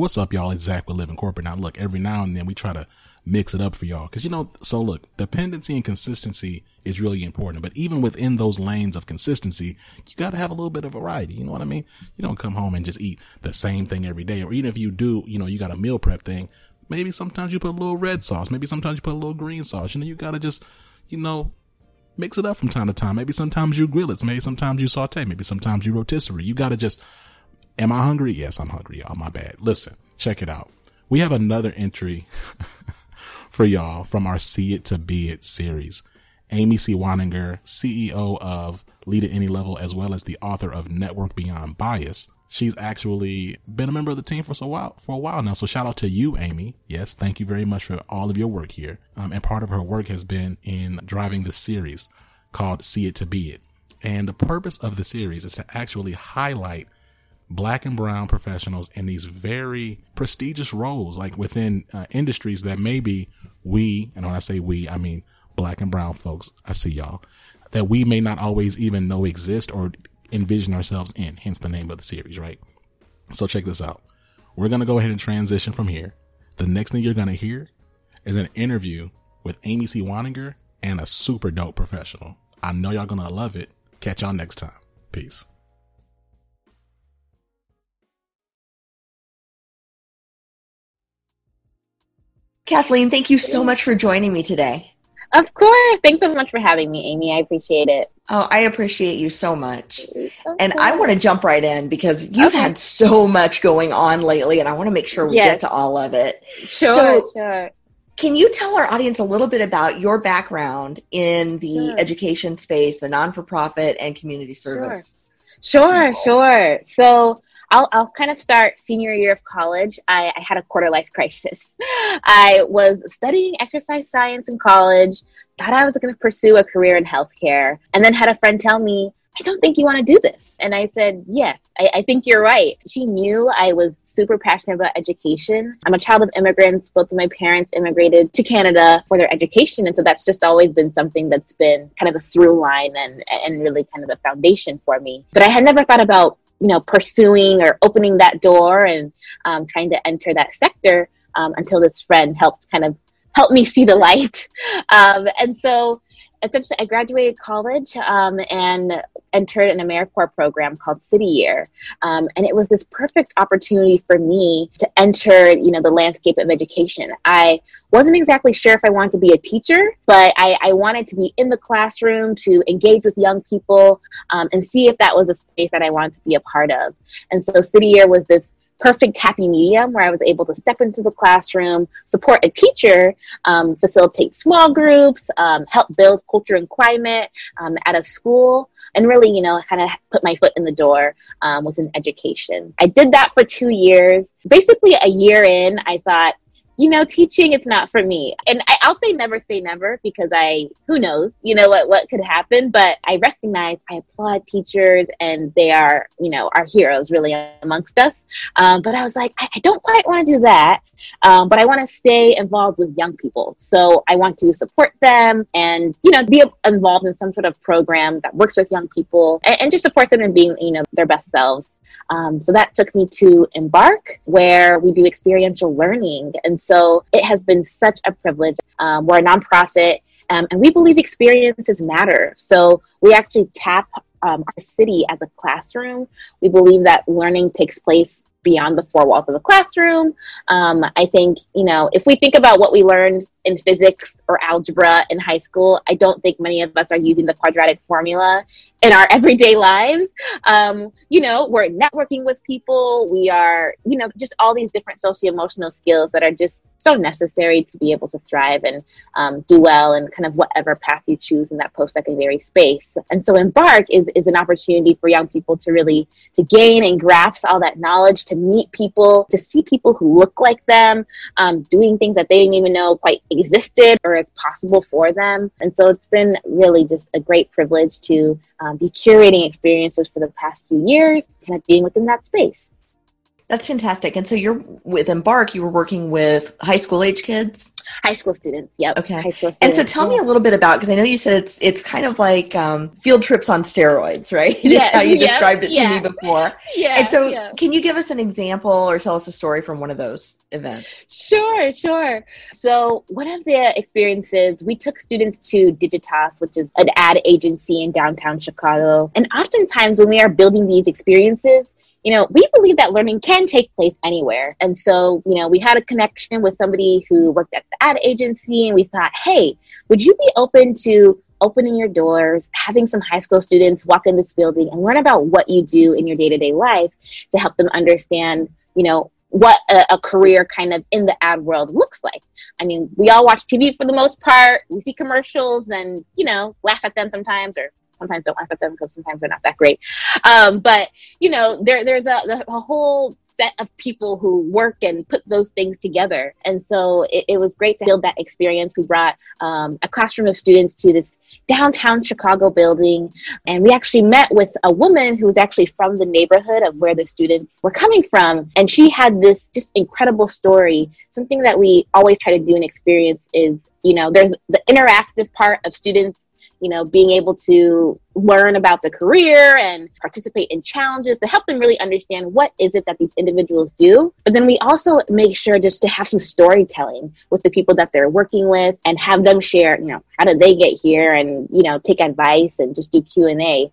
What's up, y'all? It's Zach with Living Corporate. Now, look, every now and then we try to mix it up for y'all. Cause you know, so look, dependency and consistency is really important. But even within those lanes of consistency, you got to have a little bit of variety. You know what I mean? You don't come home and just eat the same thing every day. Or even if you do, you know, you got a meal prep thing. Maybe sometimes you put a little red sauce. Maybe sometimes you put a little green sauce. You know, you got to just, you know, mix it up from time to time. Maybe sometimes you grill it. Maybe sometimes you saute. Maybe sometimes you rotisserie. You got to just, am I hungry? Yes, I'm hungry, y'all. My bad. Listen, check it out. We have another entry for y'all from our See It to Be It series. Amy C. Waninger, CEO of Lead at Any Level, as well as the author of Network Beyond Bias. She's actually been a member of the team for so while for a while now. So shout out to you, Amy. Yes, thank you very much for all of your work here. Um, and part of her work has been in driving the series called See It to Be It. And the purpose of the series is to actually highlight black and brown professionals in these very prestigious roles, like within uh, industries that maybe we, and when I say we, I mean black and brown folks, I see y'all, that we may not always even know exist or envision ourselves in, hence the name of the series, right? So check this out. We're going to go ahead and transition from here. The next thing you're going to hear is an interview with Amy C. Waninger and a super dope professional. I know y'all going to love it. Catch y'all next time. Peace. Kathleen, thank you so much for joining me today. Of course. Thanks so much for having me, Amy. I appreciate it. Oh, I appreciate you so much. Okay. And I want to jump right in because you've okay. had so much going on lately, and I want to make sure we yes. get to all of it. Sure, so, sure. Can you tell our audience a little bit about your background in the sure. education space, the non for profit, and community service? Sure, sure. sure. So, I'll, I'll kind of start senior year of college. I, I had a quarter life crisis. I was studying exercise science in college, thought I was going to pursue a career in healthcare, and then had a friend tell me, I don't think you want to do this. And I said, Yes, I, I, think you're right. She knew I was super passionate about education. I'm a child of immigrants. Both of my parents immigrated to Canada for their education. And so that's just always been something that's been kind of a through line and, and really kind of a foundation for me. But I had never thought about you know, pursuing or opening that door and um, trying to enter that sector um, until this friend helped kind of help me see the light. Um, and so essentially, I graduated college um, and entered an AmeriCorps program called City Year, um, and it was this perfect opportunity for me to enter, you know, the landscape of education. I wasn't exactly sure if I wanted to be a teacher, but I, I wanted to be in the classroom to engage with young people um, and see if that was a space that I wanted to be a part of. And so City Year was this perfect happy medium where I was able to step into the classroom, support a teacher, um, facilitate small groups, um, help build culture and climate um, at a school, and really, you know, kind of put my foot in the door um, within education. I did that for two years. Basically, a year in, I thought, you know, teaching it's not for me. And I, will say never say never because I who knows, you know what what could happen. But I recognize I applaud teachers and they are, you know, our heroes really amongst us. Um, but I was like, I, I don't quite want to do that. Um, but I want to stay involved with young people. So I want to support them and, you know, be involved in some sort of program that works with young people and, and just support them in being, you know, their best selves. Um, so that took me to Embarc, where we do experiential learning. And so it has been such a privilege. Um, we're a nonprofit, um, and we believe experiences matter. So we actually tap um, our city as a classroom. We believe that learning takes place beyond the four walls of the classroom. Um, I think, you know, if we think about what we learned in physics or algebra in high school, I don't think many of us are using the quadratic formula in our everyday lives. Um, you know, we're networking with people. We are, you know, just all these different socio emotional skills that are just so necessary to be able to thrive and um, do well in kind of whatever path you choose in that post secondary space. And so, Embarc is, is an opportunity for young people to really to gain and grasp all that knowledge, to meet people, to see people who look like them, um, doing things that they didn't even know quite existed or is possible for them. And so, it's been really just a great privilege to um, be curating experiences for the past few years, kind of being within that space. That's fantastic. And so you're with Embarc, you were working with high school age kids? High school students, yep. Okay. High school students, and so tell me a little bit about, because I know you said it's it's kind of like um, field trips on steroids, right? Yes, how you yep, described it to me before. Yeah. And so yeah. can you give us an example or tell us a story from one of those events? Sure, sure. So one of the experiences, we took students to Digitas, which is an ad agency in downtown Chicago. And oftentimes when we are building these experiences, you know, we believe that learning can take place anywhere. And so, you know, we had a connection with somebody who worked at the ad agency, and we thought, hey, would you be open to opening your doors, having some high school students walk in this building and learn about what you do in your day to day life to help them understand, you know, what a, a, career kind of in the ad world looks like. I mean, we all watch TV for the most part. We see commercials and, you know, laugh at them sometimes or sometimes don't laugh at them because sometimes they're not that great. Um, but you know, there there's a, a whole set of people who work and put those things together. And so it, it was great to build that experience. We brought um, a classroom of students to this downtown Chicago building. And we actually met with a woman who was actually from the neighborhood of where the students were coming from. And she had this just incredible story. Something that we always try to do in experience is, you know, there's the interactive part of students you know, being able to learn about the career and participate in challenges to help them really understand what is it that these individuals do. But then we also make sure just to have some storytelling with the people that they're working with and have them share, you know, how did they get here and, you know, take advice and just do Q&A.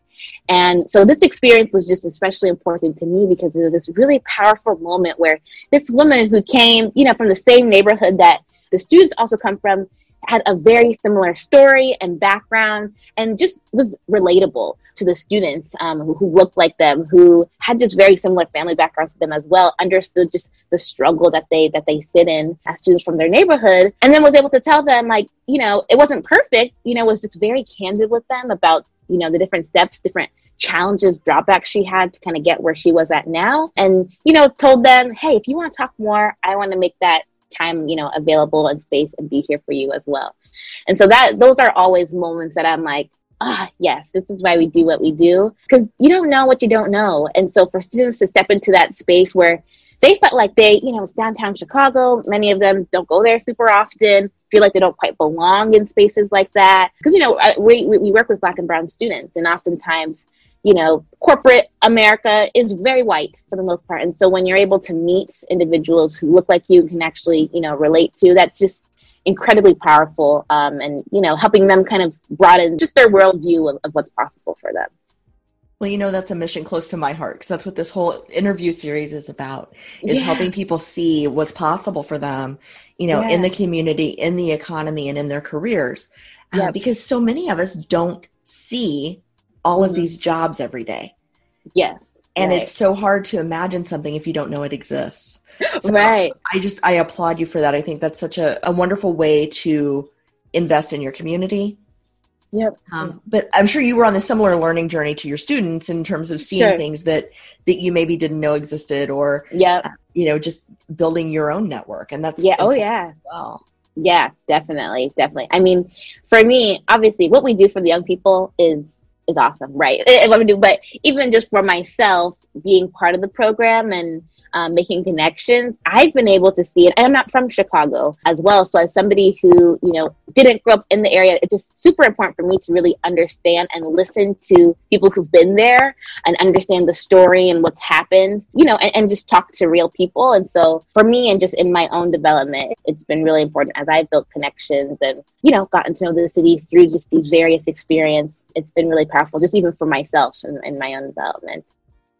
And so this experience was just especially important to me because it was this really powerful moment where this woman who came, you know, from the same neighborhood that the students also come from had a very similar story and background and just was relatable to the students um, who, who, looked like them who had just very similar family backgrounds to them as well understood just the struggle that they that they sit in as students from their neighborhood and then was able to tell them like you know it wasn't perfect you know was just very candid with them about you know the different steps different challenges, drawbacks she had to kind of get where she was at now. And, you know, told them, hey, if you want to talk more, I want to make that time, you know, available and space and be here for you as well. And so that those are always moments that I'm like, ah, yes, this is why we do what we do. Because you don't know what you don't know. And so for students to step into that space where they felt like they, you know, it's downtown Chicago. Many of them don't go there super often, feel like they don't quite belong in spaces like that. Because, you know, we, we work with Black and Brown students, and oftentimes you know, corporate America is very white for the most part. And so when you're able to meet individuals who look like you can actually, you know, relate to, that's just incredibly powerful um, and, you know, helping them kind of broaden just their worldview of, of what's possible for them. Well, you know, that's a mission close to my heart because that's what this whole interview series is about is yeah. helping people see what's possible for them, you know, yeah. in the community, in the economy, and in their careers. Yeah. Uh, because so many of us don't see all of mm-hmm. these jobs every day. Yes. And right. it's so hard to imagine something if you don't know it exists. So right. I just I applaud you for that. I think that's such a, a wonderful way to invest in your community. Yep. Um, but I'm sure you were on a similar learning journey to your students in terms of seeing sure. things that that you maybe didn't know existed, or yeah, uh, you know, just building your own network. And that's yeah. Oh yeah. Well. Yeah, definitely, definitely. I mean, for me, obviously, what we do for the young people is is awesome, right? I'm do, but even just for myself, being part of the program and um, making connections, I've been able to see it. I'm not from Chicago as well. So as somebody who, you know, didn't grow up in the area, it's just super important for me to really understand and listen to people who've been there and understand the story and what's happened, you know, and, and just talk to real people. And so for me and just in my own development, it's been really important as I've built connections and, you know, gotten to know the city through just these various experiences. It's been really powerful, just even for myself and, and my own development.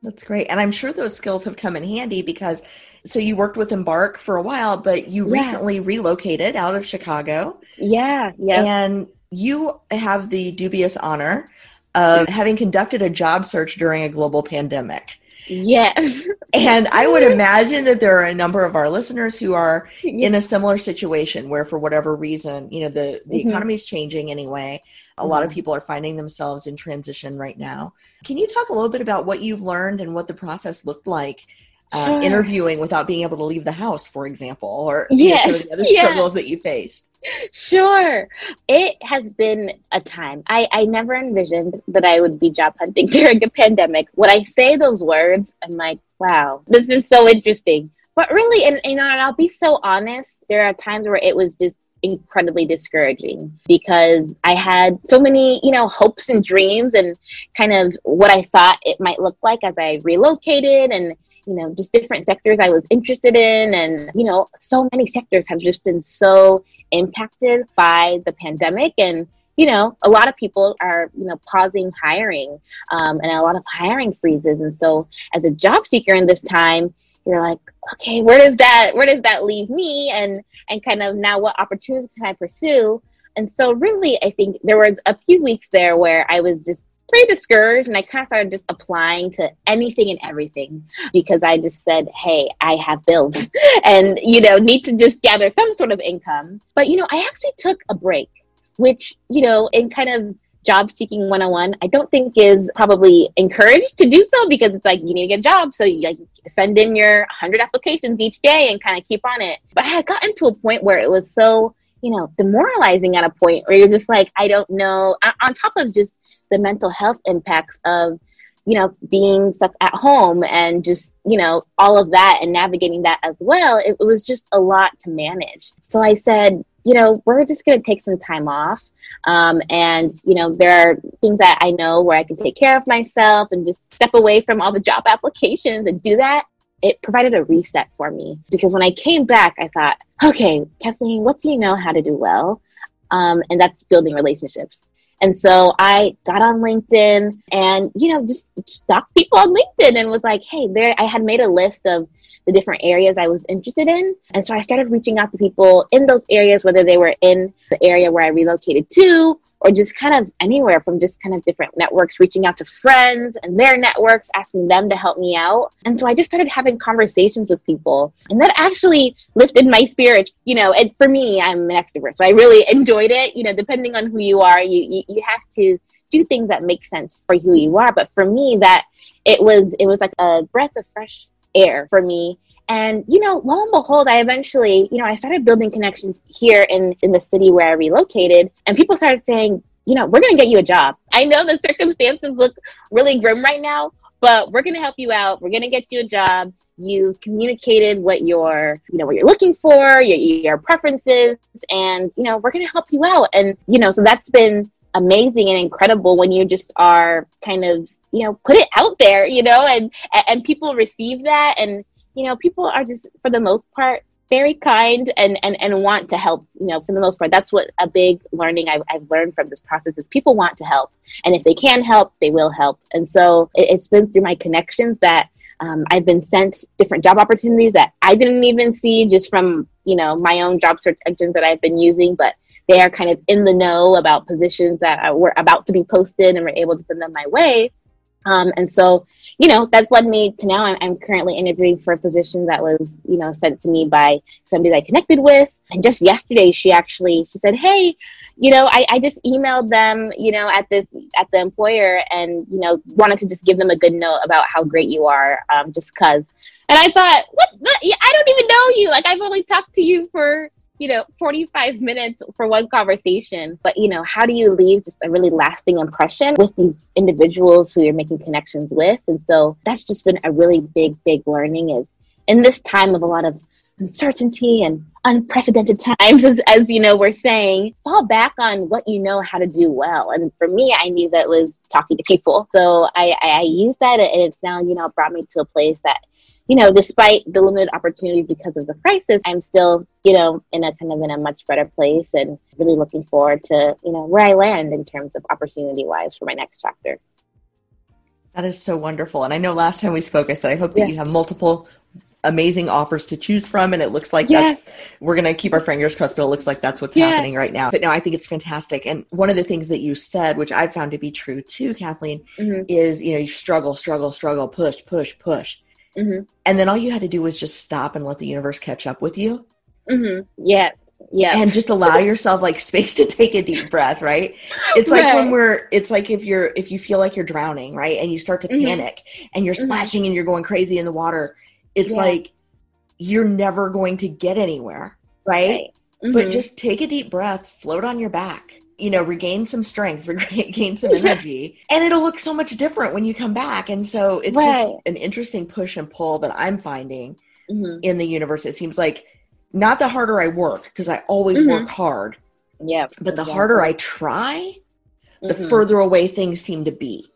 That's great. And I'm sure those skills have come in handy because so you worked with Embarc for a while, but you yeah. recently relocated out of Chicago. Yeah, yeah. And you have the dubious honor of having conducted a job search during a global pandemic. Yes. and I would imagine that there are a number of our listeners who are in a similar situation where for whatever reason, you know, the, the mm-hmm. economy is changing anyway. A lot of mm-hmm. people are finding themselves in transition right now. Can you talk a little bit about what you've learned and what the process looked like um, sure. interviewing without being able to leave the house, for example, or yes. know, some of the other yeah. struggles that you faced? Sure. It has been a time. I, I never envisioned that I would be job hunting during a pandemic. When I say those words, I'm like, wow, this is so interesting. But really, and, you know, and I'll be so honest, there are times where it was just incredibly discouraging because I had so many, you know, hopes and dreams and kind of what I thought it might look like as I relocated and you know, just different sectors I was interested in. And, you know, so many sectors have just been so impacted by the pandemic. And, you know, a lot of people are, you know, pausing hiring um, and a lot of hiring freezes. And so as a job seeker in this time, you're like, okay, where does that, where does that leave me? And, and kind of now what opportunities can I pursue? And so really, I think there was a few weeks there where I was just pretty discouraged and I kind of started just applying to anything and everything because I just said, hey, I have bills and, you know, need to just gather some sort of income. But, you know, I actually took a break, which, you know, in kind of job seeking 101, I don't think is probably encouraged to do so because it's like you need to get a job. So you like, send in your 100 applications each day and kind of keep on it. But I had gotten to a point where it was so, you know, demoralizing at a point where you're just like, I don't know, on top of just the mental health impacts of you know being stuck at home and just you know all of that and navigating that as well it, it was just a lot to manage so i said you know we're just going to take some time off. Um, and you know there are things that i know where i can take care of myself and just step away from all the job applications and do that. It provided a reset for me because when i came back i thought okay kathleen what do you know how to do well? Um, and that's building relationships. And so I got on LinkedIn and, you know, just stalked people on LinkedIn and was like, hey, there, I had made a list of the different areas I was interested in. And so I started reaching out to people in those areas, whether they were in the area where I relocated to or just kind of anywhere from just kind of different networks, reaching out to friends and their networks, asking them to help me out. And so I just started having conversations with people. And that actually lifted my spirits. You know, and for me, I'm an extrovert, so I really enjoyed it. You know, depending on who you are, you, you, you have to do things that make sense for who you are. But for me, that it was it was like a breath of fresh air for me and, you know, lo and behold, I eventually, you know, I started building connections here in, in the city where I relocated. And people started saying, you know, we're going to get you a job. I know the circumstances look really grim right now, but we're going to help you out. We're going to get you a job. You've communicated what you're, you know, what you're looking for, your, your preferences, and, you know, we're going to help you out. And, you know, so that's been amazing and incredible when you just are kind of, you know, put it out there, you know, and, and people receive that. And, you know, people are just, for the most part, very kind and, and, and want to help, you know, for the most part. That's what a big learning I've, I've learned from this process is people want to help. And if they can help, they will help. And so it, has been through my connections that um, I've been sent different job opportunities that I didn't even see just from, you know, my own job search engines that I've been using, but they are kind of in the know about positions that were about to be posted and were able to send them my way. Um, and so you know, that's led me to now I'm, I'm, currently interviewing for a position that was, you know, sent to me by somebody that I connected with. And just yesterday, she actually, she said, Hey, you know, I, I just emailed them, you know, at this, at the employer and, you know, wanted to just give them a good note about how great you are, um, just cause. And I thought, what, what? I don't even know you. Like I've only talked to you for you know 45 minutes for one conversation. But you know how do you leave just a really lasting impression with these individuals who you're making connections with? And so that's just been a really big big learning is in this time of a lot of uncertainty and unprecedented times as, as you know we're saying fall back on what you know how to do well. And for me i knew that was talking to people. So i i, I used that and it's now you know brought me to a place that you know, despite the limited opportunities because of the crisis, I'm still, you know, in a kind of in a much better place and really looking forward to, you know, where I land in terms of opportunity wise for my next chapter. That is so wonderful. And I know last time we spoke, I said, I hope that yeah. you have multiple amazing offers to choose from and it looks like that's we're going to keep our fingers crossed but it looks like that's what's yeah. happening right now but no i think it's fantastic and one of the things that you said which i found to be true too kathleen mm-hmm. is you know you struggle struggle struggle push push push Mm-hmm. And then all you had to do was just stop and let the universe catch up with you. Mm-hmm. Yeah. Yeah. And just allow yourself like space to take a deep breath, right? It's like right. when we're it's like if you're if you feel like you're drowning, right? And you start to mm-hmm. panic and you're mm-hmm. splashing and you're going crazy in the water. it's yeah. like you're never going to get anywhere, right? right. Mm-hmm. But just take a deep breath, float on your back, you know, regain some strength, regain some energy, and it'll look so much different when you come back. And so it's right. just an interesting push and pull that I'm finding mm-hmm. in the universe. It seems like not the harder I work, because I always mm-hmm. work hard. Yeah. But the harder I try, the mm-hmm. further away things seem to be.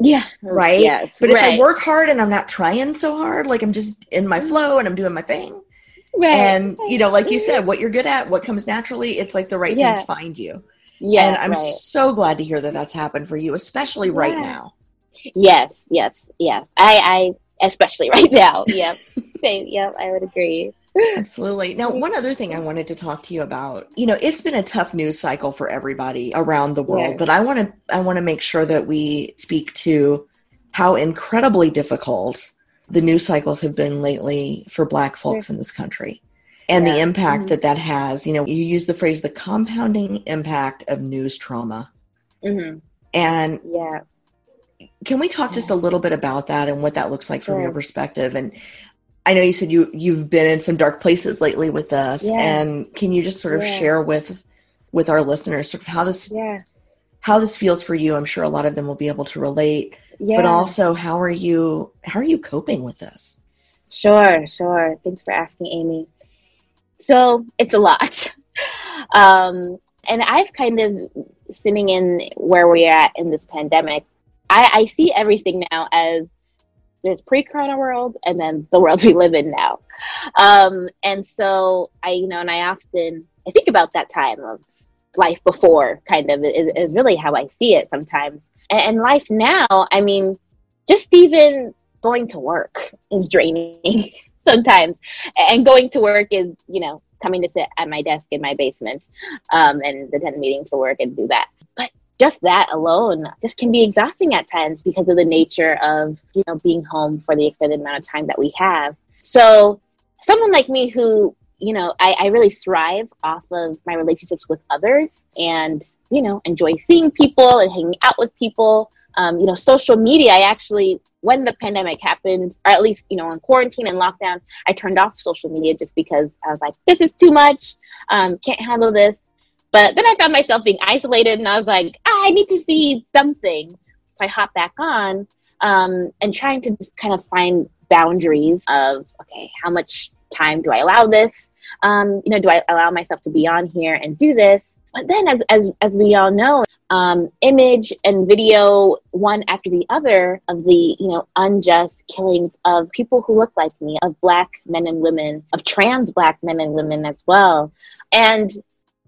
Yeah. Right. Yes, but if right. I work hard and I'm not trying so hard, like I'm just in my mm-hmm. flow and I'm doing my thing. Right. And you know, like you said, what you're good at, what comes naturally, it's like the right yeah. things find you. Yeah. And I'm right. so glad to hear that that's happened for you, especially yeah. right now. Yes, yes, yes. I, I especially right now. Yep. yep, I would agree. Absolutely. Now, one other thing I wanted to talk to you about, you know, it's been a tough news cycle for everybody around the world, yeah. but I want to I want to make sure that we speak to how incredibly difficult the news cycles have been lately for black folks in this country and yeah. the impact mm-hmm. that that has. You know, you use the phrase the compounding impact of news trauma. Mm-hmm. And yeah. Can we talk just a little bit about that and what that looks like from your perspective? And I know you said you you've been in some dark places lately with us, yeah. and can you just sort of yeah. share with with our listeners sort of how this yeah. how this feels for you? I'm sure a lot of them will be able to relate. Yeah. But also, how are you how are you coping with this? Sure, sure. Thanks for asking, Amy. So it's a lot, um, and I've kind of sitting in where we're at in this pandemic. I, I see everything now as there's pre-corona world and then the world we live in now. Um, and so i you know and i often i think about that time of life before kind of is, is really how i see it sometimes. And, and life now i mean just even going to work is draining sometimes. And going to work is you know coming to sit at my desk in my basement um, and attend meetings for work and do that. But just that alone just can be exhausting at times because of the nature of you know being home for the extended amount of time that we have. So someone like me who you know I, I really thrive off of my relationships with others and you know enjoy seeing people and hanging out with people um, you know social media i actually when the pandemic happened or at least you know in quarantine and lockdown i turned off social media just because i was like this is too much um, can't handle this but then I found myself being isolated and I was like, ah, I need to see something. So I hopped back on um, and trying to just kind of find boundaries of, okay, how much time do I allow this? Um, you know, do I allow myself to be on here and do this? But then, as, as, as we all know, um, image and video, one after the other, of the you know unjust killings of people who look like me, of black men and women, of trans black men and women as well, and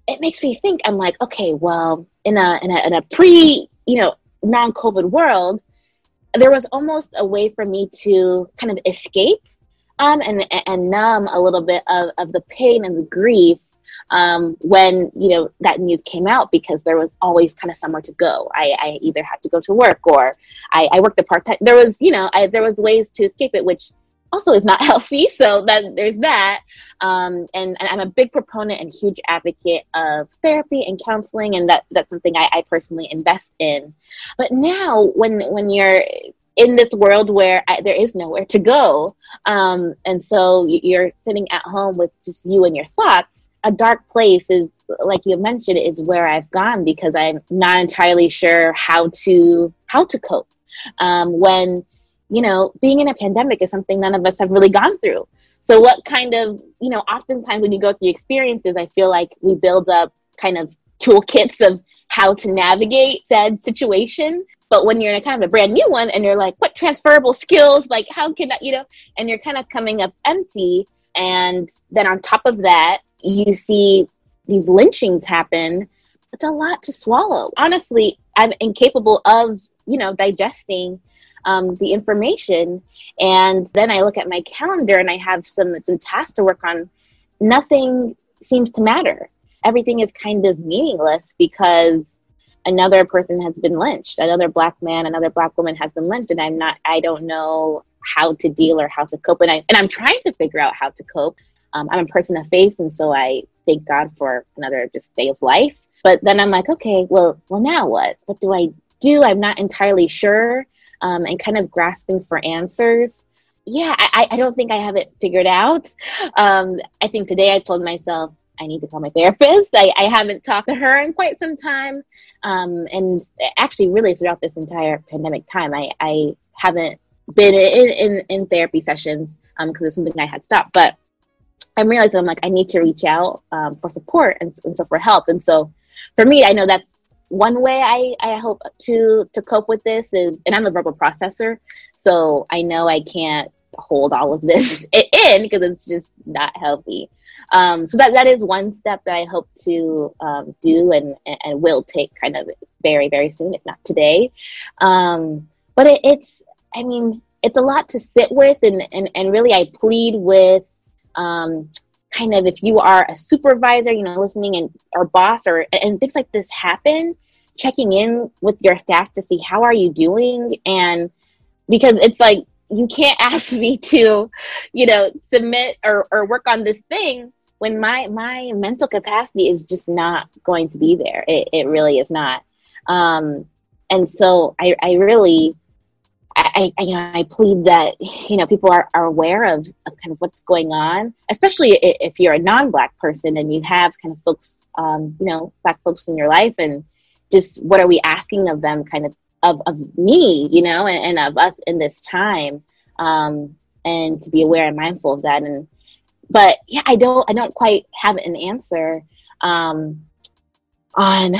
it makes me think i'm like okay well in a in a, in a pre you know non-covid world there was almost a way for me to kind of escape um, and and numb a little bit of, of the pain and the grief um, when you know that news came out because there was always kind of somewhere to go. I, I either had to go to work or I, I worked a part time. There was you know I, there was ways to escape it, which also is not healthy. So that there's that. Um, and, and, I'm a big proponent and huge advocate of therapy and counseling, and that that's something I, I personally invest in. But now, when when you're in this world where I, there is nowhere to go, um, and so you're sitting at home with just you and your thoughts, a dark place is, like you mentioned, is where I've gone because I'm not entirely sure how to how to cope um, when you know, being in a pandemic is something none of us have really gone through. So, what kind of, you know, oftentimes when you go through experiences, I feel like we build up kind of toolkits of how to navigate said situation. But when you're in a kind of a brand new one and you're like, what transferable skills, like, how can that, you know, and you're kind of coming up empty. And then on top of that, you see these lynchings happen. It's a lot to swallow. Honestly, I'm incapable of, you know, digesting um, the information. And then I look at my calendar and I have some, some tasks to work on. Nothing seems to matter. Everything is kind of meaningless because another person has been lynched. Another black man, another black woman has been lynched. And I'm not, I don't know how to deal or how to cope. And, I, and I'm trying to figure out how to cope. Um, I'm a person of faith. And so I thank God for another just day of life. But then I'm like, okay, well, well, now what? What do I do? I'm not entirely sure um, and kind of grasping for answers. yeah, I, I don't think I have it figured out. Um, I think today I told myself I need to call my therapist. I, I haven't talked to her in quite some time. Um, and actually, really, throughout this entire pandemic time, I, I haven't been in, in, in therapy sessions because um, it's something I had stopped. But I'm realizing I'm like, I need to reach out um, for support and, and so for help. And so for me, I know that's one way I, I hope to to cope with this is and I'm a verbal processor so I know I can't hold all of this in because it's just not healthy um, so that that is one step that I hope to um, do and and will take kind of very very soon if not today um, but it, it's I mean it's a lot to sit with and and, and really I plead with um, kind of if you are a supervisor, you know, listening and or boss or and things like this happen, checking in with your staff to see how are you doing and because it's like you can't ask me to, you know, submit or, or work on this thing when my my mental capacity is just not going to be there. It, it really is not. Um, and so I, I really I, I, you know, I plead that you know people are, are aware of, of kind of what's going on, especially if you're a non-black person and you have kind of folks, um, you know, black folks in your life, and just what are we asking of them, kind of of, of me, you know, and, and of us in this time, um, and to be aware and mindful of that. And but yeah, I don't I don't quite have an answer um, on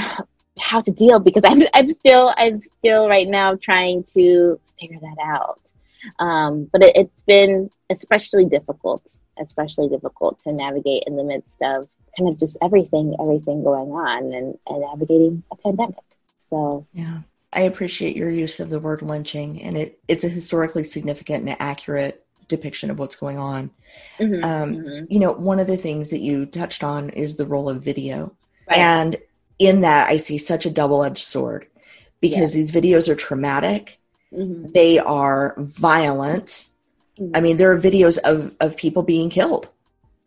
how to deal because I'm I'm still I'm still right now trying to figure that out. Um, but it, it's been especially difficult, especially difficult to navigate in the midst of kind of just everything, everything going on and, and navigating a pandemic. So, yeah. I appreciate your use of the word lynching, and it, it's a historically significant and accurate depiction of what's going on. Mm-hmm, um, mm-hmm. You know, one of the things that you touched on is the role of video. Right. And in that, I see such a double edged sword because yes. these videos are traumatic Mm-hmm. They are violent. Mm-hmm. I mean, there are videos of, of people being killed,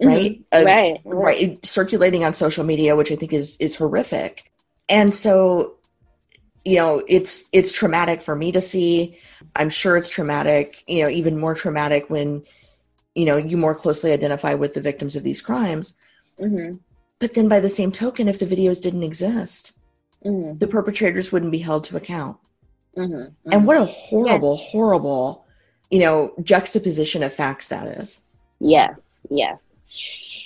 right? Mm-hmm. right, right, right, circulating on social media, which I think is is horrific. And so, you know, it's it's traumatic for me to see. I'm sure it's traumatic. You know, even more traumatic when you know you more closely identify with the victims of these crimes. Mm-hmm. But then, by the same token, if the videos didn't exist, mm-hmm. the perpetrators wouldn't be held to account. Mm-hmm, mm-hmm. And what a horrible, yes. horrible, you know, juxtaposition of facts that is. Yes, yes.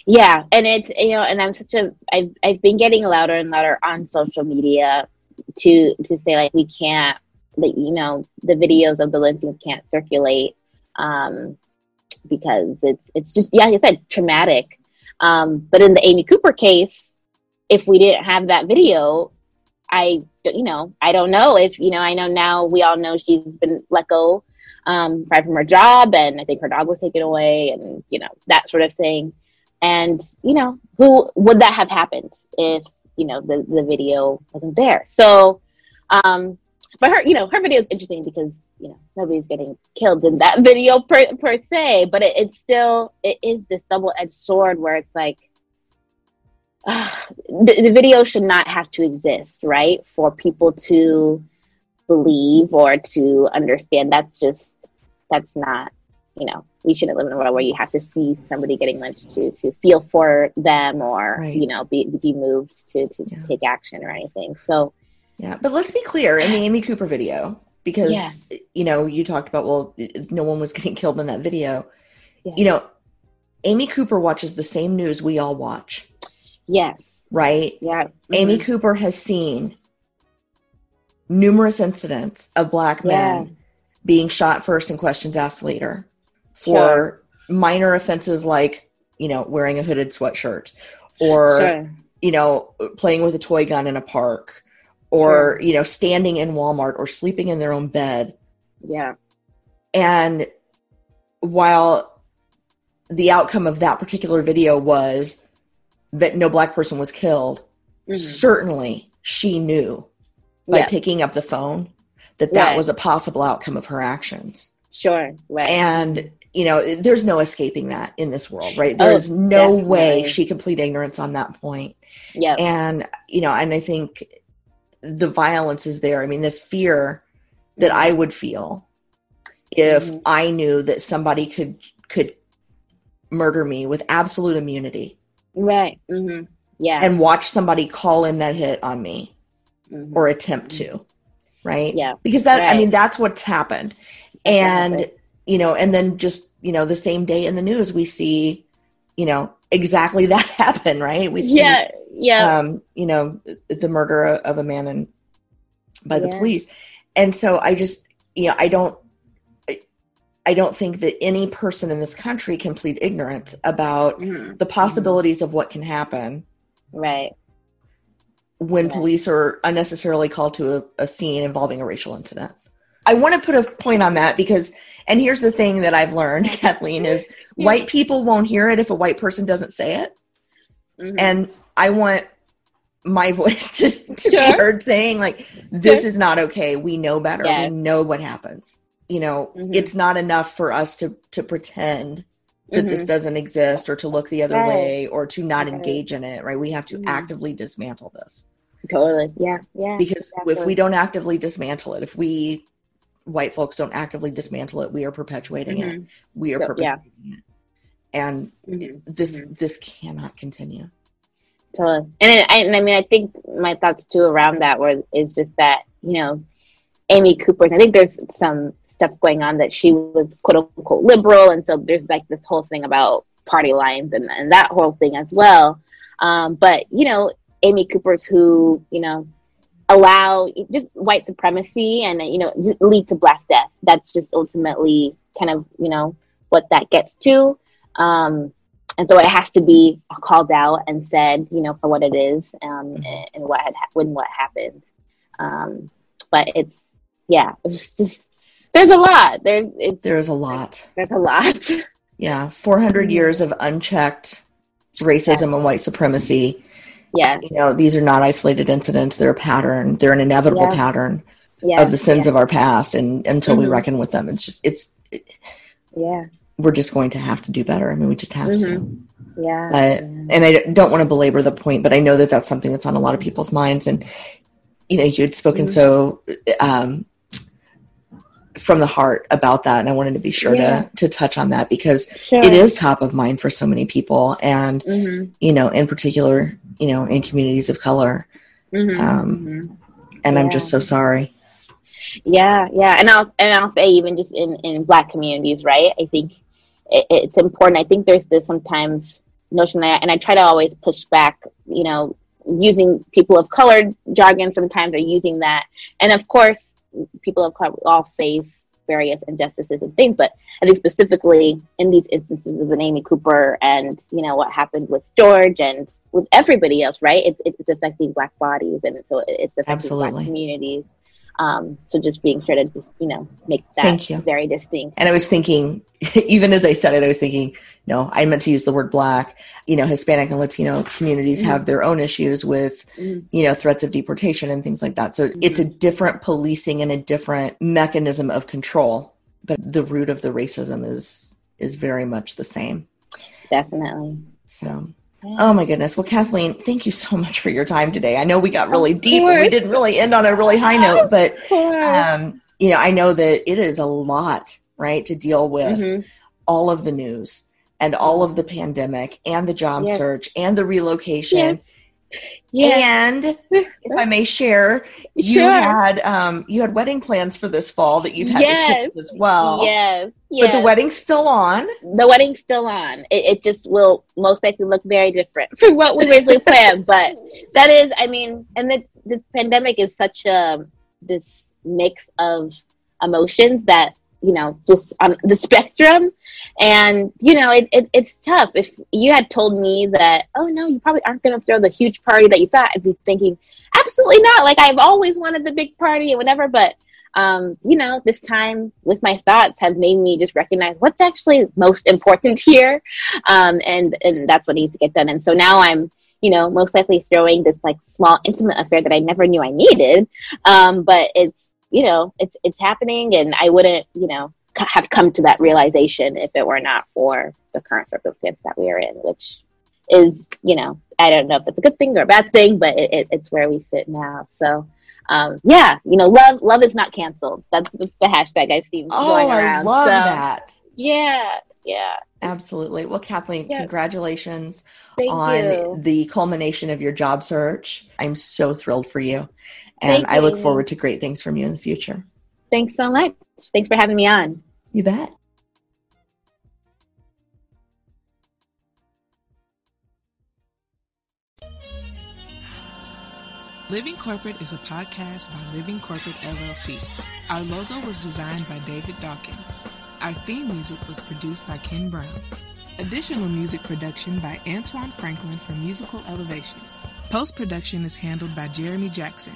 Yeah, and it's you know, and I'm such a I've I've been getting louder and louder on social media to to say like we can't that you know the videos of the lynchings can't circulate um, because it's it's just yeah like I said traumatic. Um, but in the Amy Cooper case, if we didn't have that video, I, you know, I don't know if, you know, I know now we all know she's been let go um, right from her job and I think her dog was taken away and, you know, that sort of thing. And, you know, who would that have happened if, you know, the, the video wasn't there? So, um, but her, you know, her video is interesting because, you know, nobody's getting killed in that video per, per se, but it, it's still, it is this double edged sword where it's like, the, the video should not have to exist, right? For people to believe or to understand. That's just that's not, you know, we shouldn't live in a world where you have to see somebody getting lynched to to feel for them or right. you know be be moved to to, yeah. to, take action or anything. So yeah, but let's be clear in the Amy Cooper video because yeah. you know you talked about well no one was getting killed in that video. Yeah. You know, Amy Cooper watches the same news we all watch. Yes. Right? Yeah. Mm-hmm. Amy Cooper has seen numerous incidents of black yeah. men being shot first and questions asked later for sure. minor offenses like, you know, wearing a hooded sweatshirt or, sure. you know, playing with a toy gun in a park or, sure. you know, standing in Walmart or sleeping in their own bed. Yeah. And while the outcome of that particular video was that no black person was killed, mm-hmm. certainly she knew by yes. picking up the phone that that right. was a possible outcome of her actions. Sure. Right. And you know, there's no escaping that in this world, right? There's oh, no definitely. way she complete ignorance on that point. Yeah. And you know, and I think the violence is there. I mean, the fear that I would feel if mm-hmm. I knew that somebody could could murder me with absolute immunity. Right. Mm-hmm. Yeah. And watch somebody call in that hit on me mm-hmm. or attempt to. Right? Yeah. Because that right. I mean that's what's happened. And you know, and then just, you know, the same day in the news we see, you know, exactly that happen, right? We see Yeah. Yeah. Um, you know, the murder of a man and by yeah. the police. And so I just you know, I don't I don't think that any person in this country can plead ignorance about mm-hmm. the possibilities mm-hmm. of what can happen. Right. When right. police are unnecessarily called to a, a, scene involving a racial incident. I want to put a point on that because, and here's the thing that I've learned, Kathleen, is white people won't hear it if a white person doesn't say it. Mm-hmm. And I want my voice to, to sure. be heard saying, like, this sure. is not okay. We know better. Yes. We know what happens you know mm-hmm. it's not enough for us to to pretend that mm-hmm. this doesn't exist or to look the other right. way or to not right. engage in it right we have to mm-hmm. actively dismantle this totally yeah yeah because exactly. if we don't actively dismantle it if we white folks don't actively dismantle it we are perpetuating it mm-hmm. we are so, perpetuating yeah. it and mm-hmm. this mm-hmm. this cannot continue totally and, it, and i mean i think my thoughts too around that were is just that you know amy cooper's i think there's some stuff going on that she was quote unquote liberal, and so there's like this whole thing about party lines and, and that whole thing as well. Um, but you know, Amy Cooper's who you know allow just white supremacy and you know lead to black death. That's just ultimately kind of you know what that gets to. Um, and so it has to be called out and said, you know, for what it is um, and, and what had when what happened. Um, but it's yeah, it's just there's a lot. There's there's a lot. There's a lot. Yeah, 400 mm-hmm. years of unchecked racism yeah. and white supremacy. Yeah, you know these are not isolated incidents. They're a pattern. They're an inevitable yeah. pattern yeah. of the sins of our past, and until mm-hmm. we reckon with them, it's just it's. It, yeah, we're just going to have to do better. I mean, we just have mm-hmm. to. Yeah. But, and I don't want to belabor the point, but I know that that's something that's on a lot of people's minds. And, you know, you had spoken mm-hmm. so um, from the heart about that and i wanted to be sure yeah. to to touch on that because sure. it is top of mind for so many people and mm-hmm. you know in particular you know in communities of color mm-hmm. Um, mm-hmm. and yeah. i'm just so sorry yeah yeah and i'll and i'll say even just in in black communities right i think it, it's important i think there's this sometimes notion that and i try to always push back you know using people of color jargon sometimes or using that and of course people of color all face various injustices and things, but I think specifically in these instances of an Amy Cooper and you know what happened with George and with everybody else, right? It's it's affecting Black bodies and so it's affecting Absolutely. Black communities. Um, so just being sure to just you know make that very distinct. And I was thinking, even as I said it, I was thinking, no, I meant to use the word black. You know, Hispanic and Latino communities mm-hmm. have their own issues with mm-hmm. you know threats of deportation and things like that. So mm-hmm. it's a different policing and a different mechanism of control, but the root of the racism is is very much the same. Definitely. So Oh my goodness. Well, Kathleen, thank you so much for your time today. I know we got really deep and we didn't really end on a really high note, but um, you know, I know that it is a lot, right, to deal with mm-hmm. all of the news and all of the pandemic and the job yes. search and the relocation. Yes. And if I may share, you sure. had um, you had wedding plans for this fall that you've had yes. to change as well. Yes. yes. But the wedding's still on. The wedding's still on. It, it just will most likely look very different from what we originally planned. But that is, I mean, and the this pandemic is such a this mix of emotions that you know, just on the spectrum. And, you know, it, it, it's tough. If you had told me that, oh, no, you probably aren't going to throw the huge party that you thought, I'd be thinking, absolutely not. Like, I've always wanted the big party and whatever. But, um, you know, this time with my thoughts has made me just recognize what's actually most important here. Um, and, and that's what needs to get done. And so now I'm, you know, most likely throwing this like small intimate affair that I never knew I needed. Um, but it's, you know, it's it's happening, and I wouldn't, you know, have come to that realization if it were not for the current circumstance that we are in, which is, you know, I don't know if that's a good thing or a bad thing, but it, it, it's where we sit now. So, um, yeah, you know, love love is not canceled. That's the, the hashtag I've seen oh, going around. I love so, that. Yeah, yeah. Absolutely. Well, Kathleen, yes. congratulations Thank on you. the culmination of your job search. I'm so thrilled for you. And Thank I look you. forward to great things from you in the future. Thanks so much. Thanks for having me on. You bet. Living Corporate is a podcast by Living Corporate LLC. Our logo was designed by David Dawkins. Our theme music was produced by Ken Brown. Additional music production by Antoine Franklin for Musical Elevation. Post production is handled by Jeremy Jackson.